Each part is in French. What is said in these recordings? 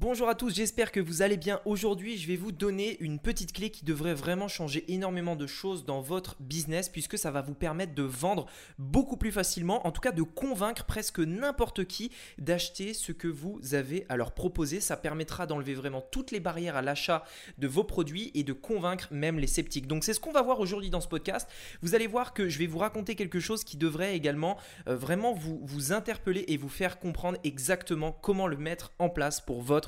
Bonjour à tous, j'espère que vous allez bien. Aujourd'hui, je vais vous donner une petite clé qui devrait vraiment changer énormément de choses dans votre business puisque ça va vous permettre de vendre beaucoup plus facilement, en tout cas de convaincre presque n'importe qui d'acheter ce que vous avez à leur proposer. Ça permettra d'enlever vraiment toutes les barrières à l'achat de vos produits et de convaincre même les sceptiques. Donc c'est ce qu'on va voir aujourd'hui dans ce podcast. Vous allez voir que je vais vous raconter quelque chose qui devrait également euh, vraiment vous, vous interpeller et vous faire comprendre exactement comment le mettre en place pour votre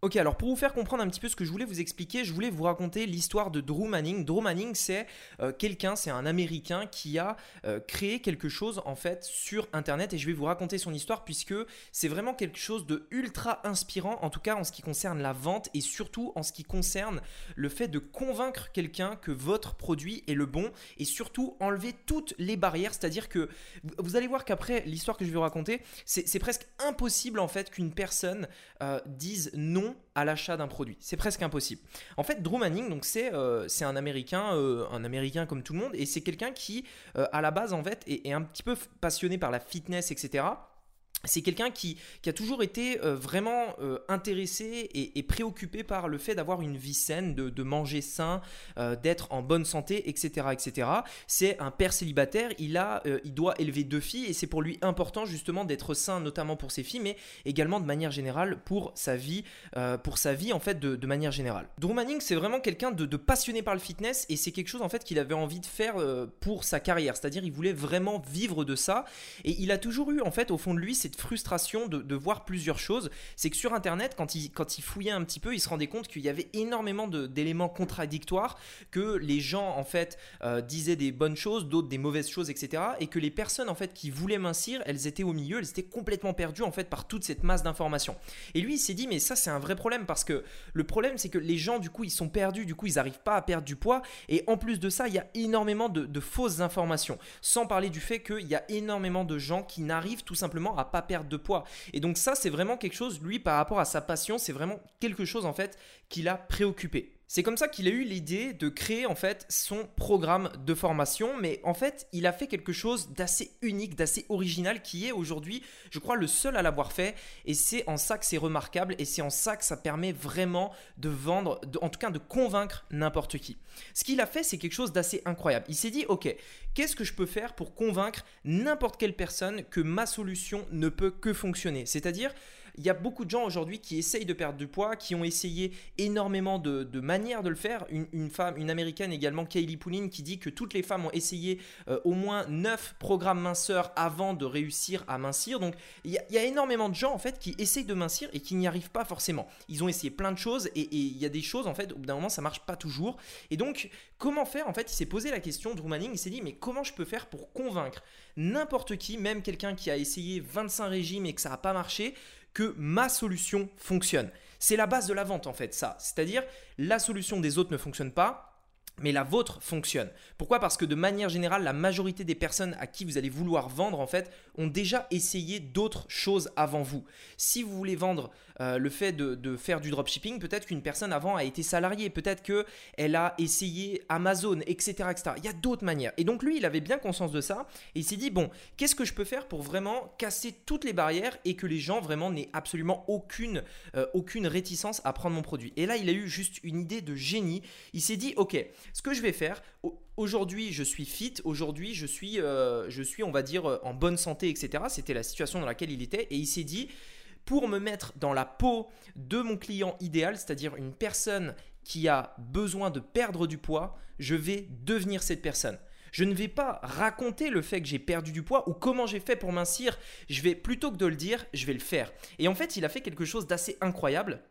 Ok, alors pour vous faire comprendre un petit peu ce que je voulais vous expliquer, je voulais vous raconter l'histoire de Drew Manning. Drew Manning, c'est euh, quelqu'un, c'est un Américain qui a euh, créé quelque chose en fait sur Internet et je vais vous raconter son histoire puisque c'est vraiment quelque chose de ultra inspirant, en tout cas en ce qui concerne la vente et surtout en ce qui concerne le fait de convaincre quelqu'un que votre produit est le bon et surtout enlever toutes les barrières. C'est-à-dire que vous allez voir qu'après l'histoire que je vais vous raconter, c'est presque impossible en fait qu'une personne euh, dise non à l'achat d'un produit. C'est presque impossible. En fait, Drew Manning, donc c'est euh, un Américain, euh, un Américain comme tout le monde, et c'est quelqu'un qui, euh, à la base, en fait, est, un petit peu passionné par la fitness, etc c'est quelqu'un qui, a toujours été euh, vraiment euh, intéressé et, préoccupé par le fait d'avoir une vie saine, de, manger sain, euh, d'être en bonne santé, etc. etc. C'est un père célibataire, il, a, il doit élever deux filles et c'est pour lui important justement d'être sain, notamment pour ses filles, mais également de manière générale pour sa vie, pour sa vie en fait de, manière générale. Drew Manning, c'est vraiment quelqu'un de, passionné par le fitness et c'est quelque chose en fait qu'il avait envie de faire pour sa carrière, c'est-à-dire il voulait vraiment vivre de ça et il a toujours eu en fait au fond de lui frustration de, voir plusieurs choses. C'est que sur Internet, quand il, quand il fouillait un petit peu, il se rendait compte qu'il y avait énormément d'éléments contradictoires, que les gens en fait euh, disaient des bonnes choses, d'autres des mauvaises choses, etc. Et que les personnes en fait qui voulaient mincir, elles étaient au milieu, elles étaient complètement perdues en fait par toute cette masse d'informations. Et lui, il s'est dit, mais ça c'est un vrai problème parce que le problème c'est que les gens du coup ils sont perdus, du coup ils n'arrivent pas à perdre du poids. Et en plus de ça, il y a énormément de, de fausses informations. Sans parler du fait qu'il y a énormément de gens qui n'arrivent tout simplement à pas perdre de poids. Et donc ça, c'est vraiment quelque chose, lui, par rapport à sa passion, c'est vraiment quelque chose en fait qui l'a préoccupé. C'est comme ça qu'il a eu l'idée de créer en fait son programme de formation, mais en fait il a fait quelque chose d'assez unique, d'assez original, qui est aujourd'hui, je crois, le seul à l'avoir fait, et c'est en ça que c'est remarquable, et c'est en ça que ça permet vraiment de vendre, en tout cas de convaincre n'importe qui. Ce qu'il a fait, c'est quelque chose d'assez incroyable. Il s'est dit, ok, qu'est-ce que je peux faire pour convaincre n'importe quelle personne que ma solution ne peut que fonctionner? C'est-à-dire, il y a beaucoup de gens aujourd'hui qui essayent de perdre du poids, qui ont essayé énormément de, manières de le faire. Une, femme, une américaine également, Kaylee Pouline, qui dit que toutes les femmes ont essayé euh, au moins 9 programmes minceurs avant de réussir à mincir. Donc il y, a, énormément de gens en fait qui essayent de mincir et qui n'y arrivent pas forcément. Ils ont essayé plein de choses et, il y a des choses en fait au bout d'un moment ça marche pas toujours. Et donc comment faire en fait Il s'est posé la question, Drew Manning, il s'est dit mais comment je peux faire pour convaincre n'importe qui, même quelqu'un qui a essayé 25 régimes et que ça n'a pas marché, ma solution fonctionne. C'est la base de la vente en fait, ça. C'est-à-dire la solution des autres ne fonctionne pas, mais la vôtre fonctionne. Pourquoi? Parce que de manière générale, la majorité des personnes à qui vous allez vouloir vendre, en fait, ont déjà essayé d'autres choses avant vous. Si vous voulez vendre euh, le fait de, faire du dropshipping, peut-être qu'une personne avant a été salariée, peut-être qu'elle a essayé Amazon, etc. Il y a d'autres manières. Et donc lui, il avait bien conscience de ça, et il s'est dit, bon, qu'est-ce que je peux faire pour vraiment casser toutes les barrières et que les gens vraiment n'aient absolument aucune, euh, réticence à prendre mon produit? Et là, il a eu juste une idée de génie. Il s'est dit, ok, ce que je vais faire, aujourd'hui je suis fit, aujourd'hui je suis, euh, je suis, on va dire, en bonne santé, etc. C'était la situation dans laquelle il était et il s'est dit, pour me mettre dans la peau de mon client idéal, c'est-à-dire une personne qui a besoin de perdre du poids, je vais devenir cette personne. Je ne vais pas raconter le fait que j'ai perdu du poids ou comment j'ai fait pour mincir. Je vais plutôt que de le dire, je vais le faire. Et en fait, il a fait quelque chose d'assez incroyable.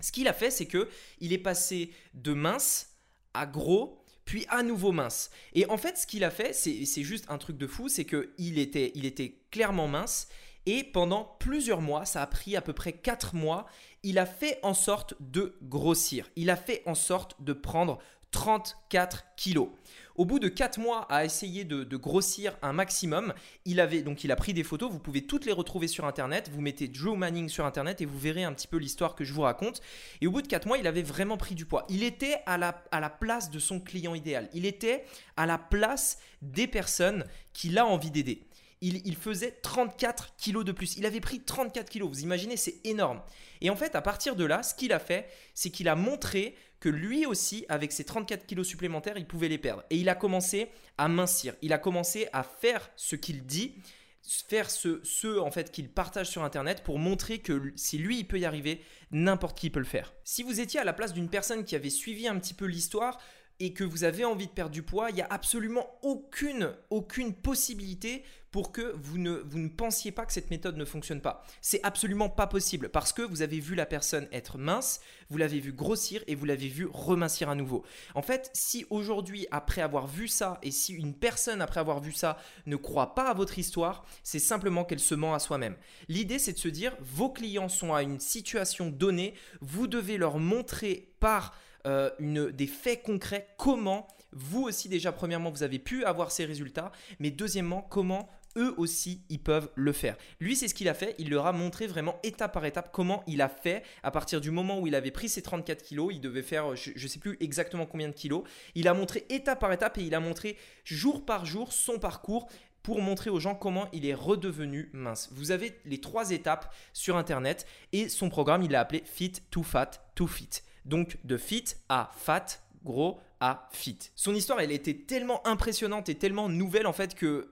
Ce qu'il a fait, c'est que il est passé de mince à gros, puis à nouveau mince. Et en fait, ce qu'il a fait, c'est juste un truc de fou, c'est qu'il il était clairement mince. Et pendant plusieurs mois, ça a pris à peu près 4 mois, il a fait en sorte de grossir. Il a fait en sorte de prendre 34 kilos. Au bout de 4 mois à essayer de, grossir un maximum, il avait donc il a pris des photos. Vous pouvez toutes les retrouver sur internet. Vous mettez Drew Manning sur internet et vous verrez un petit peu l'histoire que je vous raconte. Et au bout de 4 mois, il avait vraiment pris du poids. Il était à la, à la place de son client idéal. Il était à la place des personnes qu'il a envie d'aider. Il, faisait 34 kilos de plus. Il avait pris 34 kilos. Vous imaginez, c'est énorme. Et en fait, à partir de là, ce qu'il a fait, c'est qu'il a montré que lui aussi, avec ses 34 kilos supplémentaires, il pouvait les perdre. Et il a commencé à mincir. Il a commencé à faire ce qu'il dit, faire ce, ce en fait qu'il partage sur internet pour montrer que si lui il peut y arriver, n'importe qui peut le faire. Si vous étiez à la place d'une personne qui avait suivi un petit peu l'histoire, et que vous avez envie de perdre du poids, il n'y a absolument aucune, aucune possibilité pour que vous ne, vous ne pensiez pas que cette méthode ne fonctionne pas. C'est absolument pas possible parce que vous avez vu la personne être mince, vous l'avez vu grossir et vous l'avez vu remincir à nouveau. En fait, si aujourd'hui, après avoir vu ça, et si une personne après avoir vu ça ne croit pas à votre histoire, c'est simplement qu'elle se ment à soi-même. L'idée, c'est de se dire, vos clients sont à une situation donnée, vous devez leur montrer par euh, des faits concrets, comment vous aussi déjà, premièrement, vous avez pu avoir ces résultats, mais deuxièmement, comment eux aussi, ils peuvent le faire. Lui, c'est ce qu'il a fait. Il leur a montré vraiment étape par étape comment il a fait à partir du moment où il avait pris ses 34 kilos. Il devait faire, je ne sais plus exactement combien de kilos. Il a montré étape par étape et il a montré jour par jour son parcours pour montrer aux gens comment il est redevenu mince. Vous avez les trois étapes sur Internet et son programme, il l'a appelé Fit to Fat to Fit. Donc de fit à fat, gros à fit. Son histoire, elle était tellement impressionnante et tellement nouvelle en fait que,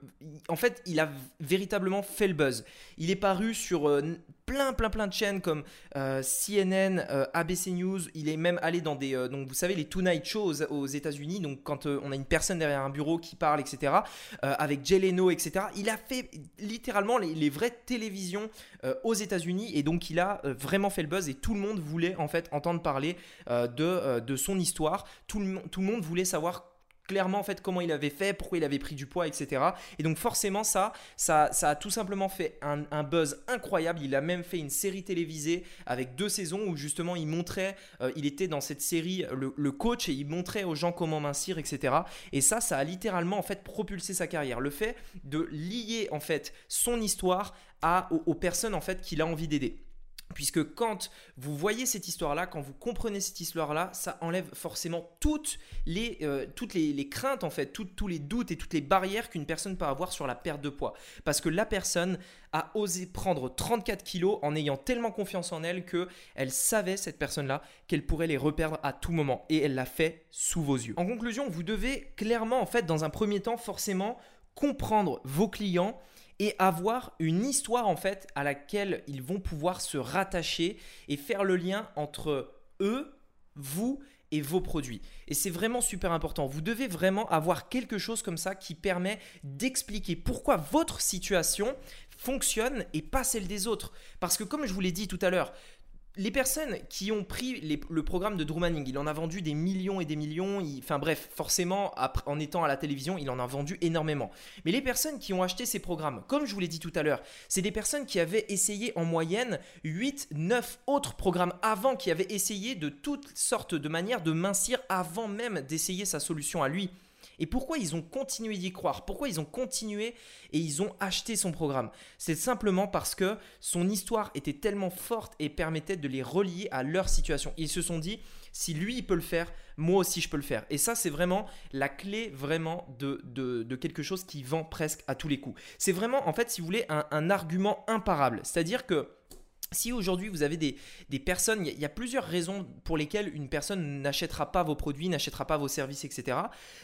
en fait, il a véritablement fait le buzz. Il est paru sur euh, plein, plein, plein de chaînes comme euh, CNN, euh, ABC News. Il est même allé dans des, donc vous savez, les Tonight Shows aux, États-Unis. Donc quand on a une personne derrière un bureau qui parle, etc. avec Jay etc. Il a fait littéralement les, vraies télévisions aux États-Unis et donc il a vraiment fait le buzz et tout le monde voulait en fait entendre parler de, de son histoire. Tout le, tout le monde voulait savoir clairement en fait comment il avait fait, pourquoi il avait pris du poids, etc. Et donc forcément ça, ça, ça a tout simplement fait un, buzz incroyable. Il a même fait une série télévisée avec deux saisons où justement il montrait, euh, il était dans cette série le, coach et il montrait aux gens comment mincir, etc. Et ça, ça a littéralement en fait propulsé sa carrière. Le fait de lier en fait son histoire à, aux personnes en fait qu'il a envie d'aider. Puisque quand vous voyez cette histoire-là, quand vous comprenez cette histoire-là, ça enlève forcément toutes les, euh, craintes, en fait, tous les doutes et toutes les barrières qu'une personne peut avoir sur la perte de poids. Parce que la personne a osé prendre 34 kilos en ayant tellement confiance en elle que elle savait, cette personne-là, qu'elle pourrait les reperdre à tout moment. Et elle l'a fait sous vos yeux. En conclusion, vous devez clairement, en fait, dans un premier temps, forcément comprendre vos clients et avoir une histoire en fait à laquelle ils vont pouvoir se rattacher et faire le lien entre eux, vous et vos produits. Et c'est vraiment super important. Vous devez vraiment avoir quelque chose comme ça qui permet d'expliquer pourquoi votre situation fonctionne et pas celle des autres. Parce que comme je vous l'ai dit tout à l'heure, les personnes qui ont pris le programme de Drew Manning, il en a vendu des millions et des millions. enfin bref, forcément, en étant à la télévision, il en a vendu énormément. Mais les personnes qui ont acheté ces programmes, comme je vous l'ai dit tout à l'heure, c'est des personnes qui avaient essayé en moyenne 8, 9 autres programmes avant, qui avaient essayé de toutes sortes de manières de mincir avant même d'essayer sa solution à lui. Et pourquoi ils ont continué d'y croire? Pourquoi ils ont continué et ils ont acheté son programme? C'est simplement parce que son histoire était tellement forte et permettait de les relier à leur situation. Ils se sont dit, si lui il peut le faire, moi aussi je peux le faire. Et ça c'est vraiment la clé vraiment de, quelque chose qui vend presque à tous les coups. C'est vraiment en fait si vous voulez un, un argument imparable. C'est-à-dire que si aujourd'hui vous avez des, personnes, il y, a plusieurs raisons pour lesquelles une personne n'achètera pas vos produits, n'achètera pas vos services, etc.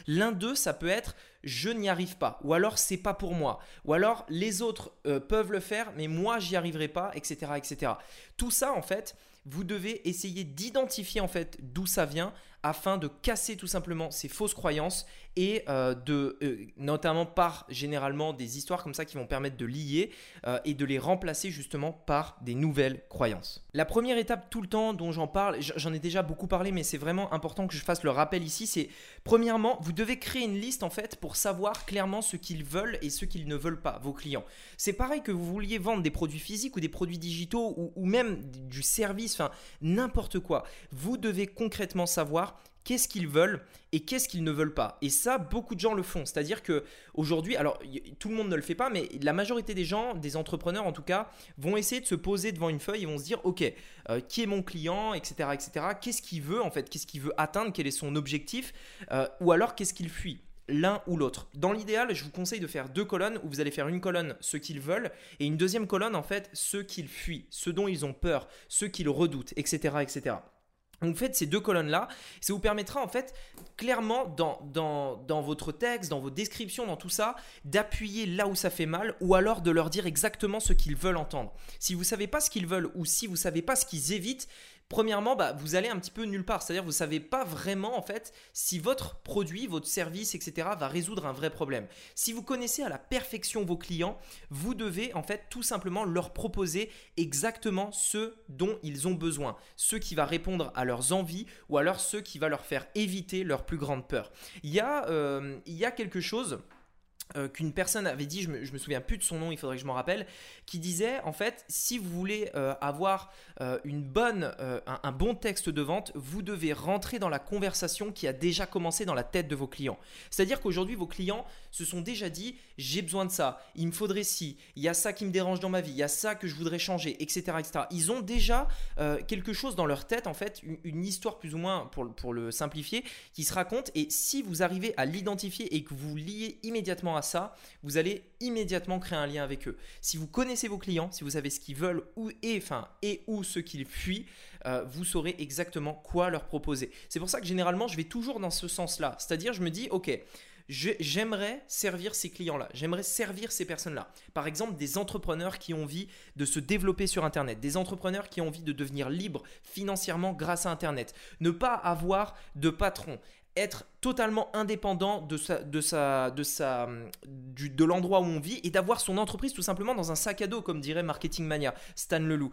L'un d'eux, ça peut être je n'y arrive pas, ou alors c'est pas pour moi, ou alors les autres euh, peuvent le faire, mais moi j'y arriverai pas, etc., etc. Tout ça, en fait, vous devez essayer d'identifier en fait d'où ça vient afin de casser tout simplement ces fausses croyances et euh, de euh, notamment par généralement des histoires comme ça qui vont permettre de lier euh, et de les remplacer justement par des nouvelles croyances. La première étape tout le temps dont j'en parle, j'en ai déjà beaucoup parlé mais c'est vraiment important que je fasse le rappel ici, c'est premièrement, vous devez créer une liste en fait pour savoir clairement ce qu'ils veulent et ce qu'ils ne veulent pas, vos clients. C'est pareil que vous vouliez vendre des produits physiques ou des produits digitaux ou, ou même du service, enfin n'importe quoi. Vous devez concrètement savoir qu'est-ce qu'ils veulent et qu'est-ce qu'ils ne veulent pas. Et ça, beaucoup de gens le font. C'est-à-dire que aujourd'hui, alors tout le monde ne le fait pas, mais la majorité des gens, des entrepreneurs en tout cas, vont essayer de se poser devant une feuille et vont se dire, ok, euh, qui est mon client, etc., etc. Qu'est-ce qu'il veut en fait Qu'est-ce qu'il veut atteindre Quel est son objectif euh, Ou alors qu'est-ce qu'il fuit l'un ou l'autre. Dans l'idéal, je vous conseille de faire deux colonnes où vous allez faire une colonne ce qu'ils veulent et une deuxième colonne en fait ce qu'ils fuient, ce dont ils ont peur, ce qu'ils redoutent, etc., etc. Donc faites ces deux colonnes-là, ça vous permettra en fait clairement dans, dans, dans, votre texte, dans vos descriptions, dans tout ça, d'appuyer là où ça fait mal ou alors de leur dire exactement ce qu'ils veulent entendre. Si vous ne savez pas ce qu'ils veulent ou si vous ne savez pas ce qu'ils évitent, Premièrement, bah, vous allez un petit peu nulle part. C'est-à-dire, vous ne savez pas vraiment, en fait, si votre produit, votre service, etc., va résoudre un vrai problème. Si vous connaissez à la perfection vos clients, vous devez, en fait, tout simplement leur proposer exactement ce dont ils ont besoin. Ce qui va répondre à leurs envies ou alors ce qui va leur faire éviter leur plus grande peur. Il y a, euh, il y a quelque chose euh, qu'une personne avait dit, je me, me souviens plus de son nom, il faudrait que je m'en rappelle, qui disait en fait, si vous voulez euh, avoir euh, une bonne, un, bon texte de vente, vous devez rentrer dans la conversation qui a déjà commencé dans la tête de vos clients. C'est-à-dire qu'aujourd'hui, vos clients se sont déjà dit, j'ai besoin de ça, il me faudrait ci, il y a ça qui me dérange dans ma vie, il y a ça que je voudrais changer, etc. etc. Ils ont déjà quelque chose dans leur tête, en fait, une, histoire plus ou moins, pour, pour le simplifier, qui se raconte. Et si vous arrivez à l'identifier et que vous liez immédiatement à ça, vous allez immédiatement créer un lien avec eux. Si vous connaissez vos clients, si vous savez ce qu'ils veulent ou et, enfin, et ou ce qu'ils fuient, euh, vous saurez exactement quoi leur proposer. C'est pour ça que généralement, je vais toujours dans ce sens-là. C'est-à-dire, je me dis, ok, j'aimerais servir ces clients-là, j'aimerais servir ces personnes-là. Par exemple, des entrepreneurs qui ont envie de se développer sur Internet, des entrepreneurs qui ont envie de devenir libres financièrement grâce à Internet, ne pas avoir de patron, être totalement indépendant de sa, de sa, de sa, du, de l'endroit où on vit et d'avoir son entreprise tout simplement dans un sac à dos, comme dirait Marketing Mania, Stan Leloup.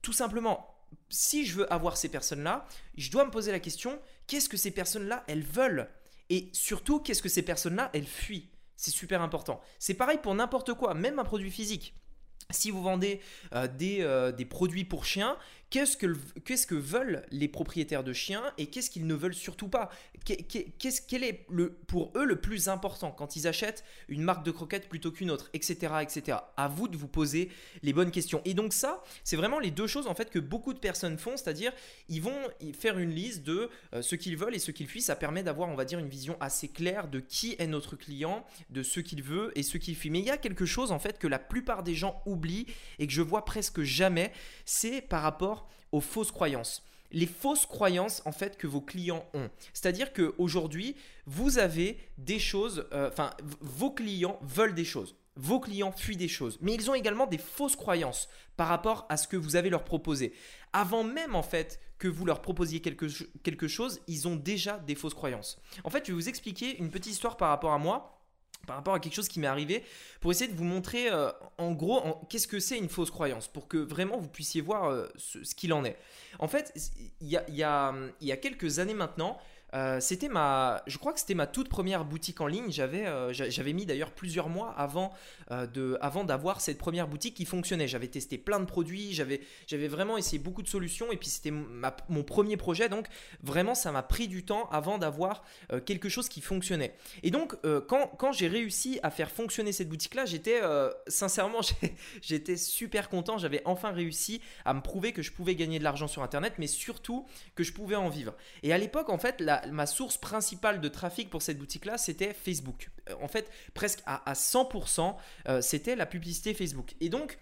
Tout simplement, si je veux avoir ces personnes-là, je dois me poser la question qu'est-ce que ces personnes-là elles veulent? Et surtout qu'est-ce que ces personnes-là elles fuient? C'est super important. C'est pareil pour n'importe quoi, même un produit physique. Si vous vendez euh, euh, des, produits pour chiens, qu'est-ce que, veulent les propriétaires de chiens et qu'est-ce qu'ils ne veulent surtout pas? Qu'est-ce, Quel est pour eux le plus important quand ils achètent une marque de croquettes plutôt qu'une autre, etc., etc. À vous de vous poser les bonnes questions. Et donc ça, c'est vraiment les deux choses que beaucoup de personnes font, c'est-à-dire ils vont faire une liste de euh, ce qu'ils veulent et ce qu'ils fuient. Ça permet d'avoir, on va dire, une vision assez claire de qui est notre client, de ce qu'il veut et ce qu'il fuit. Mais il y a quelque chose que la plupart des gens oublient et que je vois presque jamais, c'est par rapport aux fausses croyances. Les fausses croyances en fait que vos clients ont. C'est-à-dire qu'aujourd'hui, vous avez des choses, euh, enfin, vos clients veulent des choses. Vos clients fuient des choses, mais ils ont également des fausses croyances par rapport à ce que vous avez leur proposé. Avant même en fait que vous leur proposiez quelque, quelque chose, ils ont déjà des fausses croyances. En fait, je vais vous expliquer une petite histoire par rapport à moi par rapport à quelque chose qui m'est arrivé pour essayer de vous montrer euh, en gros qu'est-ce que c'est une fausse croyance pour que vraiment vous puissiez voir euh, ce, qu'il en est. En fait, il y a, quelques années maintenant, euh, c'était ma, je crois que c'était ma toute première boutique en ligne. J'avais, euh, j'avais mis d'ailleurs plusieurs mois avant euh, de, avant d'avoir cette première boutique qui fonctionnait. J'avais testé plein de produits, j'avais, j'avais vraiment essayé beaucoup de solutions et puis c'était mon premier projet. Donc vraiment, ça m'a pris du temps avant d'avoir quelque chose qui fonctionnait. Et donc quand, quand j'ai réussi à faire fonctionner cette boutique-là, j'étais sincèrement, j'étais super content. J'avais enfin réussi à me prouver que je pouvais gagner de l'argent sur Internet, mais surtout que je pouvais en vivre. Et à l'époque, en fait, la, ma source principale de trafic pour cette boutique-là, c'était Facebook. Euh, en fait, presque à, à 100%, euh, c'était la publicité Facebook. Et donc,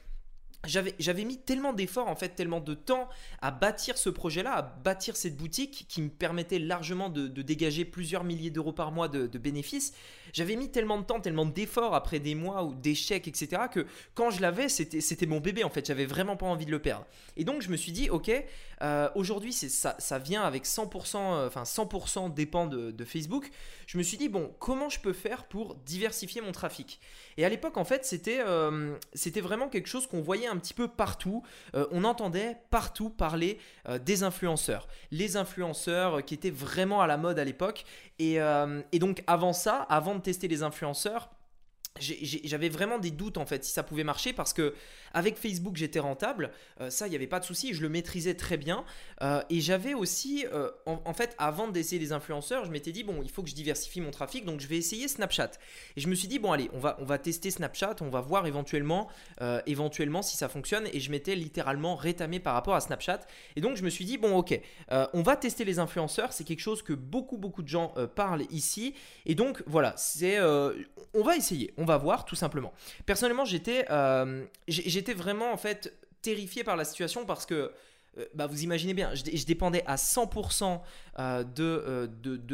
j'avais mis tellement d'efforts, en fait, tellement de temps à bâtir ce projet-là, à bâtir cette boutique qui me permettait largement de, dégager plusieurs milliers d'euros par mois de, bénéfices. J'avais mis tellement de temps, tellement d'efforts après des mois ou d'échecs, etc., que quand je l'avais, c'était mon bébé, en fait. J'avais vraiment pas envie de le perdre. Et donc, je me suis dit, ok, euh, aujourd'hui, ça, vient avec 100%, euh, enfin 100% dépend de, de Facebook. Je me suis dit, bon, comment je peux faire pour diversifier mon trafic? Et à l'époque, en fait, c'était euh, c'était vraiment quelque chose qu'on voyait un petit peu partout. Euh, on entendait partout parler euh, des influenceurs. Les influenceurs qui étaient vraiment à la mode à l'époque. Et donc, avant ça, avant de tester les influenceurs, j'avais vraiment des doutes en fait si ça pouvait marcher parce que avec Facebook j'étais rentable, euh, ça il n'y avait pas de souci, je le maîtrisais très bien. Euh, et j'avais aussi euh, en, fait avant d'essayer les influenceurs, je m'étais dit bon il faut que je diversifie mon trafic donc je vais essayer Snapchat. Et je me suis dit bon allez on va on va tester Snapchat, on va voir éventuellement éventuellement si ça fonctionne. Et je m'étais littéralement rétamé par rapport à Snapchat. Et donc je me suis dit bon ok on va tester les influenceurs, c'est quelque chose que beaucoup beaucoup de gens parlent ici. Et donc voilà c'est on va essayer on va voir tout simplement. Personnellement, j'étais euh, j'étais vraiment en fait terrifié par la situation parce que euh, bah, vous imaginez bien, je, dépendais à 100% euh,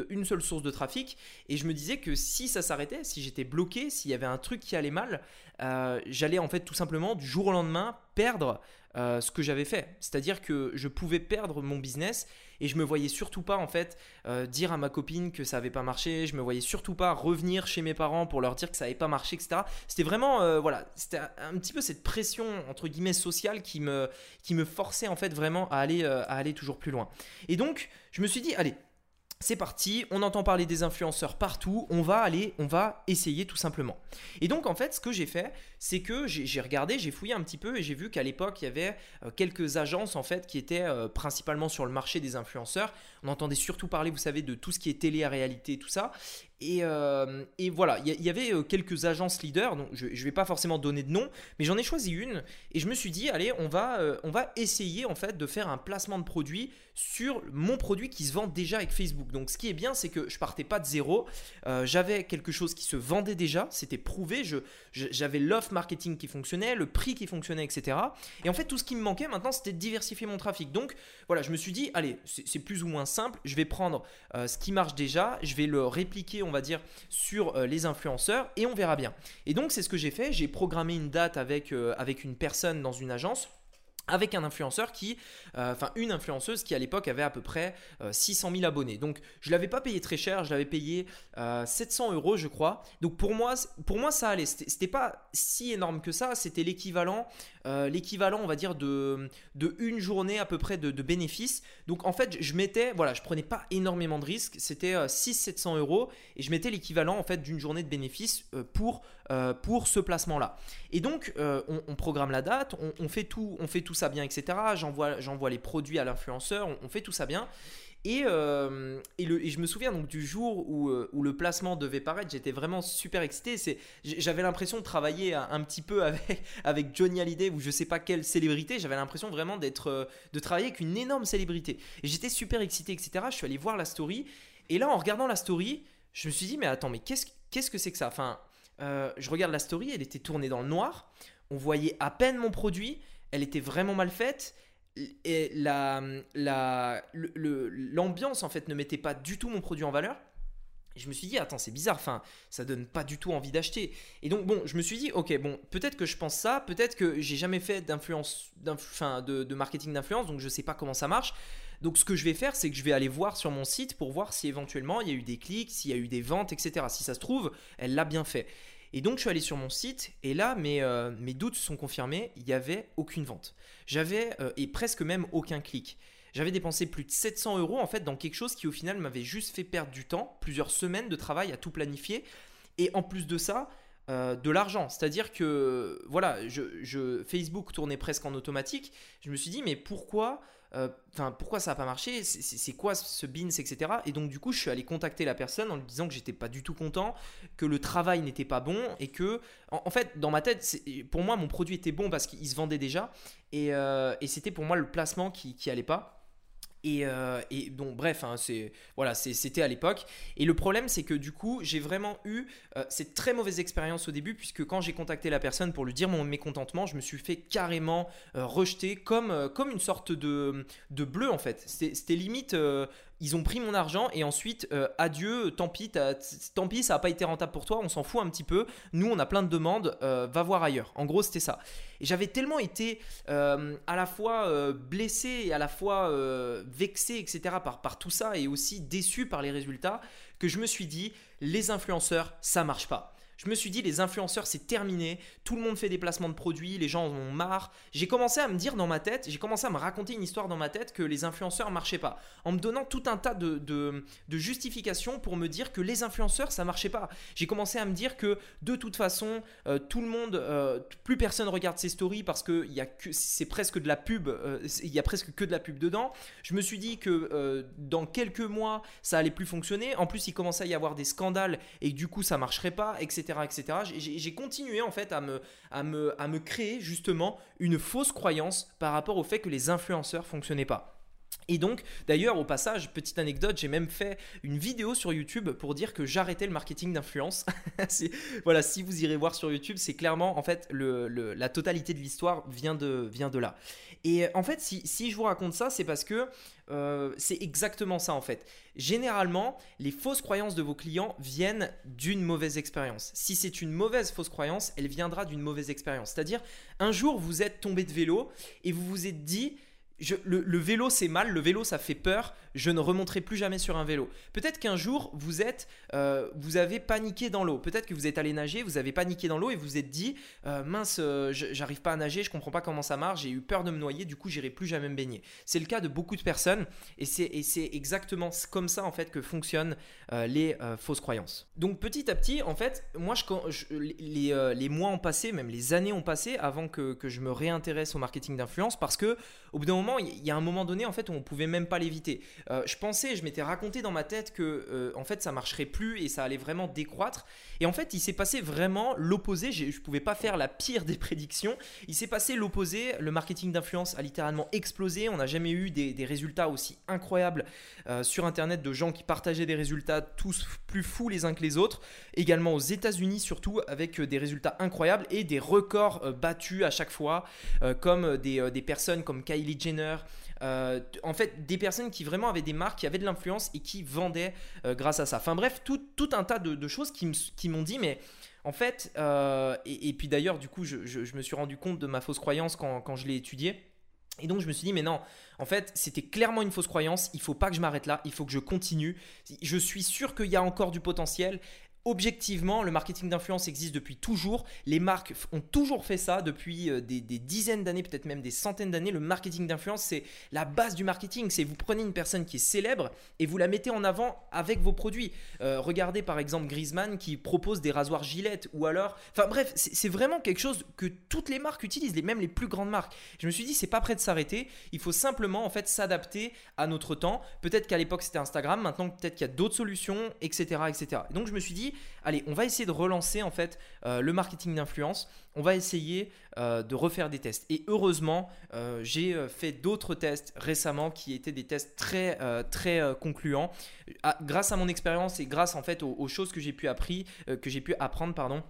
une seule source de trafic et je me disais que si ça s'arrêtait, si j'étais bloqué, s'il y avait un truc qui allait mal, j'allais en fait tout simplement du jour au lendemain perdre ce que j'avais fait. C'est-à-dire que je pouvais perdre mon business et je me voyais surtout pas en fait euh, dire à ma copine que ça avait pas marché, je me voyais surtout pas revenir chez mes parents pour leur dire que ça avait pas marché, etc. C'était vraiment euh, voilà, c'était un petit peu cette pression entre guillemets sociale qui me qui me forçait en fait vraiment à aller euh, à aller toujours plus loin. Et donc je me suis dit allez c'est parti, on entend parler des influenceurs partout, on va aller, on va essayer tout simplement. Et donc en fait, ce que j'ai fait, c'est que j'ai regardé, j'ai fouillé un petit peu et j'ai vu qu'à l'époque, il y avait euh, quelques agences en fait qui étaient euh, principalement sur le marché des influenceurs. On entendait surtout parler, vous savez, de tout ce qui est télé à réalité, tout ça. Et, euh, voilà, il y, avait quelques agences leaders, donc je ne vais pas forcément donner de nom, mais j'en ai choisi une et je me suis dit, allez, on va, on va essayer en fait de faire un placement de produit sur mon produit qui se vend déjà avec Facebook. Donc ce qui est bien, c'est que je partais pas de zéro, j'avais quelque chose qui se vendait déjà, c'était prouvé, j'avais l'offre marketing qui fonctionnait, le prix qui fonctionnait, etc. Et en fait, tout ce qui me manquait maintenant, c'était de diversifier mon trafic. Donc voilà, je me suis dit, allez, c'est plus ou moins simple, je vais prendre euh, ce qui marche déjà, je vais le répliquer, on va dire, sur euh, les influenceurs et on verra bien. Et donc, c'est ce que j'ai fait, j'ai programmé une date avec, euh, une personne dans une agence avec un influenceur qui, euh, enfin une influenceuse qui à l'époque avait à peu près 600 euh, 000 abonnés. Donc je l'avais pas payé très cher, je l'avais payé 700 euh, euros je crois. Donc pour moi, pour moi ça allait. C'était pas si énorme que ça. C'était l'équivalent, l'équivalent on va dire de, de une journée à peu près de, bénéfices. Donc en fait je mettais, voilà, je prenais pas énormément de risques. C'était 600-700 euros et je mettais l'équivalent en fait d'une journée de bénéfices pour pour ce placement là. Et donc on, programme la date, on, fait tout, on fait tout ça bien, etc. J'envoie, j'envoie les produits à l'influenceur, on, fait tout ça bien. Et, euh, et, je me souviens donc du jour où, euh, où le placement devait paraître, j'étais vraiment super excité. J'avais l'impression de travailler un, petit peu avec, Johnny Hallyday ou je sais pas quelle célébrité. J'avais l'impression vraiment d'être, euh, de travailler avec une énorme célébrité. Et j'étais super excité, etc. Je suis allé voir la story. Et là, en regardant la story, je me suis dit, mais attends, mais qu'est-ce, qu'est-ce que c'est que ça? Enfin, je regarde la story, elle était tournée dans le noir. On voyait à peine mon produit elle était vraiment mal faite. Et la, la, l'ambiance en fait ne mettait pas du tout mon produit en valeur. Je me suis dit, attends, c'est bizarre, enfin, ça donne pas du tout envie d'acheter. Et donc, bon, je me suis dit, ok, bon, peut-être que je pense ça, peut-être que j'ai jamais fait d'influence, enfin, de, de, marketing d'influence, donc je sais pas comment ça marche. Donc, ce que je vais faire, c'est que je vais aller voir sur mon site pour voir si éventuellement il y a eu des clics, s'il y a eu des ventes, etc. Si ça se trouve, elle l'a bien fait. Et donc je suis allé sur mon site et là mes, euh, doutes sont confirmés, il n'y avait aucune vente. J'avais euh, et presque même aucun clic. J'avais dépensé plus de 700 euros en fait dans quelque chose qui au final m'avait juste fait perdre du temps, plusieurs semaines de travail à tout planifier. Et en plus de ça, euh, de l'argent. C'est-à-dire que voilà, Facebook tournait presque en automatique. Je me suis dit mais pourquoi euh, enfin, pourquoi ça n'a pas marché? C'est quoi ce bins, etc. Et donc, du coup, je suis allé contacter la personne en lui disant que j'étais pas du tout content, que le travail n'était pas bon et que, en, fait, dans ma tête, pour moi, mon produit était bon parce qu'il se vendait déjà et, euh, c'était pour moi le placement qui, qui allait pas. Et, euh, donc bref, hein, c'est voilà, c'était à l'époque. Et le problème, c'est que du coup, j'ai vraiment eu euh, cette très mauvaise expérience au début, puisque quand j'ai contacté la personne pour lui dire mon mécontentement, je me suis fait carrément euh, rejeter comme, comme une sorte de, de bleu en fait. C'était limite ils ont pris mon argent et ensuite euh, adieu, tant pis, tant pis, ça n'a pas été rentable pour toi, on s'en fout un petit peu. Nous, on a plein de demandes, euh, va voir ailleurs. En gros, c'était ça. Et j'avais tellement été euh, à la fois blessé et à la fois vexé, etc. Par, par tout ça et aussi déçu par les résultats que je me suis dit, les influenceurs, ça marche pas Je me suis dit, les influenceurs, c'est terminé. Tout le monde fait des placements de produits, les gens en ont marre. J'ai commencé à me dire dans ma tête, j'ai commencé à me raconter une histoire dans ma tête que les influenceurs marchaient pas. En me donnant tout un tas de, de, justifications pour me dire que les influenceurs, ça marchait pas. J'ai commencé à me dire que de toute façon, euh, tout le monde, euh, plus personne regarde ses stories parce que c'est presque de la pub, euh, il y a presque que de la pub dedans. Je me suis dit que dans quelques mois, ça allait plus fonctionner. En plus, il commençait à y avoir des scandales et du coup, ça marcherait pas, etc J'ai continué en fait à me, à, me, à me créer justement une fausse croyance par rapport au fait que les influenceurs fonctionnaient pas. Et donc, d'ailleurs, au passage, petite anecdote, j'ai même fait une vidéo sur YouTube pour dire que j'arrêtais le marketing d'influence. voilà, si vous irez voir sur YouTube, c'est clairement, en fait, la totalité de l'histoire vient de, là. Et en fait, si, si je vous raconte ça, c'est parce que euh, c'est exactement ça, en fait. Généralement, les fausses croyances de vos clients viennent d'une mauvaise expérience. Si c'est une mauvaise fausse croyance, elle viendra d'une mauvaise expérience. C'est-à-dire, un jour, vous êtes tombé de vélo et vous vous êtes dit le, vélo c'est mal, le vélo ça fait peur, je ne remonterai plus jamais sur un vélo. Peut-être qu'un jour vous êtes, euh, vous avez paniqué dans l'eau. Peut-être que vous êtes allé nager, vous avez paniqué dans l'eau et vous vous êtes dit euh, mince, euh, j'arrive pas à nager, je comprends pas comment ça marche, j'ai eu peur de me noyer, du coup j'irai plus jamais me baigner. C'est le cas de beaucoup de personnes et c'est exactement comme ça en fait que fonctionnent les fausses croyances. Donc petit à petit en fait, moi les, mois ont passé, même les années ont passé avant que, je me réintéresse au marketing d'influence parce que au bout d'un moment il y a un moment donné en fait où on pouvait même pas l'éviter. Euh, je pensais, je m'étais raconté dans ma tête que euh, en fait ça marcherait plus et ça allait vraiment décroître. Et en fait, il s'est passé vraiment l'opposé. Je ne pouvais pas faire la pire des prédictions. Il s'est passé l'opposé. Le marketing d'influence a littéralement explosé. On n'a jamais eu des, résultats aussi incroyables euh, sur Internet de gens qui partageaient des résultats tous plus fous les uns que les autres. Également aux États-Unis surtout avec des résultats incroyables et des records battus à chaque fois, comme des, des personnes comme Kylie Jenner euh, en fait, des personnes qui vraiment avaient des marques, qui avaient de l'influence et qui vendaient euh, grâce à ça. Enfin bref, tout, un tas de, choses qui m'ont dit, mais en fait, euh, et, puis d'ailleurs, du coup, je, me suis rendu compte de ma fausse croyance quand, je l'ai étudiée. Et donc je me suis dit, mais non, en fait, c'était clairement une fausse croyance, il faut pas que je m'arrête là, il faut que je continue. Je suis sûr qu'il y a encore du potentiel objectivement, le marketing d'influence existe depuis toujours. Les marques ont toujours fait ça depuis euh, des, dizaines d'années, peut-être même des centaines d'années. Le marketing d'influence, c'est la base du marketing. C'est vous prenez une personne qui est célèbre et vous la mettez en avant avec vos produits. Euh, regardez par exemple Griezmann qui propose des rasoirs Gillette ou alors, enfin bref, c'est vraiment quelque chose que toutes les marques utilisent, même les plus grandes marques. Je me suis dit, c'est pas prêt de s'arrêter. Il faut simplement en fait s'adapter à notre temps. Peut-être qu'à l'époque c'était Instagram, maintenant peut-être qu'il y a d'autres solutions, etc., etc. donc je me suis dit allez, on va essayer de relancer en fait euh, le marketing d'influence. On va essayer euh, de refaire des tests. Et heureusement, euh, j'ai fait d'autres tests récemment qui étaient des tests très très concluants. Ah, grâce à mon expérience et grâce en fait aux, choses que j'ai pu apprendre.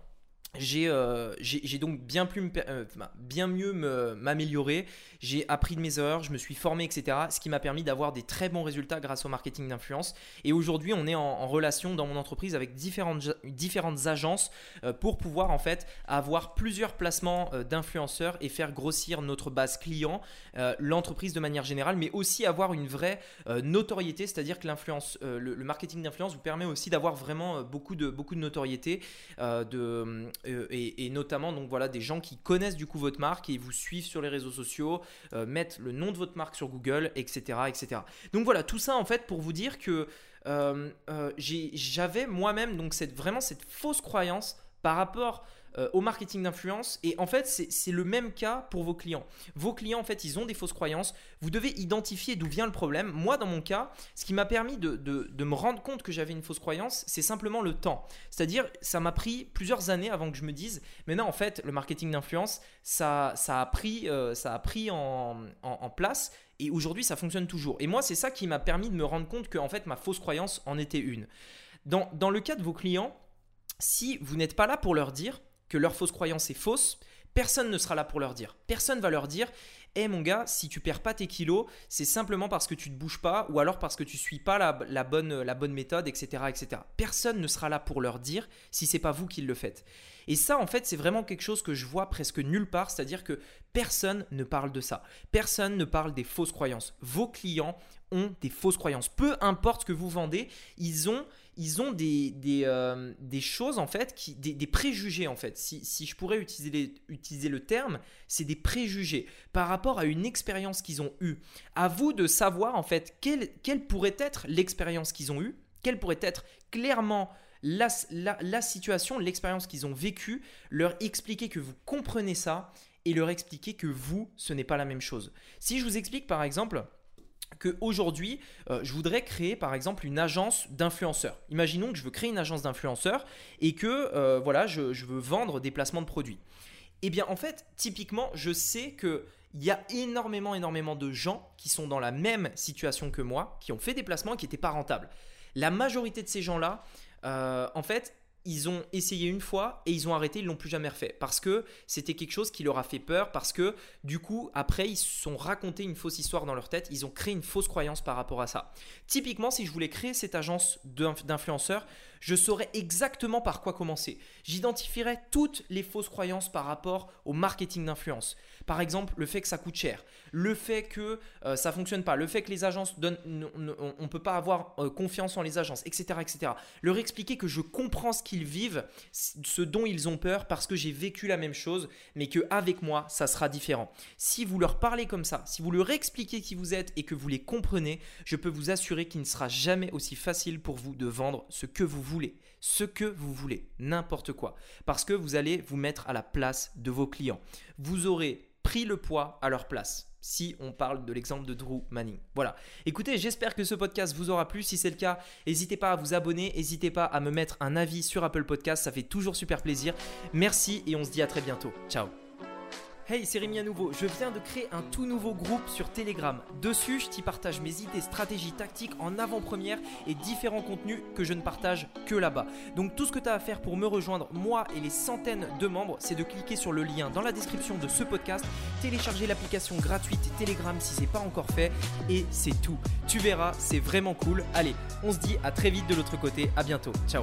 Euh, j'ai donc bien, plus, euh, bien mieux m'améliorer, j'ai appris de mes erreurs, je me suis formé, etc. Ce qui m'a permis d'avoir des très bons résultats grâce au marketing d'influence. Et aujourd'hui, on est en, relation dans mon entreprise avec différentes, agences euh, pour pouvoir en fait avoir plusieurs placements d'influenceurs et faire grossir notre base client, l'entreprise de manière générale, mais aussi avoir une vraie notoriété, c'est-à-dire que l'influence, le, marketing d'influence vous permet aussi d'avoir vraiment beaucoup, de, beaucoup de notoriété, de euh, et, notamment donc voilà des gens qui connaissent du coup votre marque et vous suivent sur les réseaux sociaux, euh, mettent le nom de votre marque sur Google, etc., etc. Donc voilà tout ça en fait pour vous dire que euh, j'avais moi-même donc cette, vraiment cette fausse croyance par rapport euh, au marketing d'influence. Et en fait, c'est le même cas pour vos clients. Vos clients, en fait, ils ont des fausses croyances. Vous devez identifier d'où vient le problème. Moi, dans mon cas, ce qui m'a permis de, de, me rendre compte que j'avais une fausse croyance, c'est simplement le temps. C'est-à-dire, ça m'a pris plusieurs années avant que je me dise, mais non, en fait, le marketing d'influence, ça, ça a pris, euh, ça a pris en, en, place. Et aujourd'hui, ça fonctionne toujours. Et moi, c'est ça qui m'a permis de me rendre compte que, en fait, ma fausse croyance en était une. Dans, dans le cas de vos clients, si vous n'êtes pas là pour leur dire, que leur fausse croyance est fausse, personne ne sera là pour leur dire. Personne va leur dire eh, mon gars, si tu perds pas tes kilos, c'est simplement parce que tu ne bouges pas ou alors parce que tu suis pas la, bonne, la bonne méthode, etc., etc. Personne ne sera là pour leur dire si c'est pas vous qui le faites. Et ça, en fait, c'est vraiment quelque chose que je vois presque nulle part, c'est-à-dire que personne ne parle de ça. Personne ne parle des fausses croyances. Vos clients ont des fausses croyances. Peu importe ce que vous vendez, ils ont ils ont des, des, euh, choses en fait, des, des préjugés en fait. Si, si, je pourrais utiliser, utiliser le terme, c'est des préjugés par rapport à une expérience qu'ils ont eue. À vous de savoir en fait quelle, quelle pourrait être l'expérience qu'ils ont eue, quelle pourrait être clairement la, la, la situation, l'expérience qu'ils ont vécue, leur expliquer que vous comprenez ça et leur expliquer que vous, ce n'est pas la même chose. Si je vous explique par exemple qu'aujourd'hui, euh, je voudrais créer par exemple une agence d'influenceurs. Imaginons que je veux créer une agence d'influenceurs et que euh, voilà, je, veux vendre des placements de produits. Eh bien, en fait, typiquement, je sais que il y a énormément, énormément de gens qui sont dans la même situation que moi, qui ont fait des placements qui n'étaient pas rentables. La majorité de ces gens-là, euh, en fait, ils ont essayé une fois et ils ont arrêté, ils l'ont plus jamais refait parce que c'était quelque chose qui leur a fait peur parce que du coup après ils se sont raconté une fausse histoire dans leur tête, ils ont créé une fausse croyance par rapport à ça. Typiquement, si je voulais créer cette agence d'influenceurs, je saurais exactement par quoi commencer. J'identifierais toutes les fausses croyances par rapport au marketing d'influence. Par exemple, le fait que ça coûte cher, le fait que ça euh, ça fonctionne pas, le fait que les agences donnent, on ne peut pas avoir euh, confiance en les agences, etc., etc. Leur expliquer que je comprends ce qu'ils vivent, ce dont ils ont peur, parce que j'ai vécu la même chose, mais que avec moi, ça sera différent. Si vous leur parlez comme ça, si vous leur expliquez qui vous êtes et que vous les comprenez, je peux vous assurer qu'il ne sera jamais aussi facile pour vous de vendre ce que vous voulez, ce que vous voulez, n'importe quoi, parce que vous allez vous mettre à la place de vos clients. Vous aurez le poids à leur place. Si on parle de l'exemple de Drew Manning. Voilà. Écoutez, j'espère que ce podcast vous aura plu. Si c'est le cas, n'hésitez pas à vous abonner, n'hésitez pas à me mettre un avis sur Apple Podcast, ça fait toujours super plaisir. Merci et on se dit à très bientôt. Ciao. Hey, c'est Rémi à nouveau. Je viens de créer un tout nouveau groupe sur Telegram. Dessus, je t'y partage mes idées, stratégies, tactiques en avant-première et différents contenus que je ne partage que là-bas. Donc tout ce que tu as à faire pour me rejoindre, moi et les centaines de membres, c'est de cliquer sur le lien dans la description de ce podcast, télécharger l'application gratuite Telegram si c'est pas encore fait et c'est tout. Tu verras, c'est vraiment cool. Allez, on se dit à très vite de l'autre côté. À bientôt. Ciao.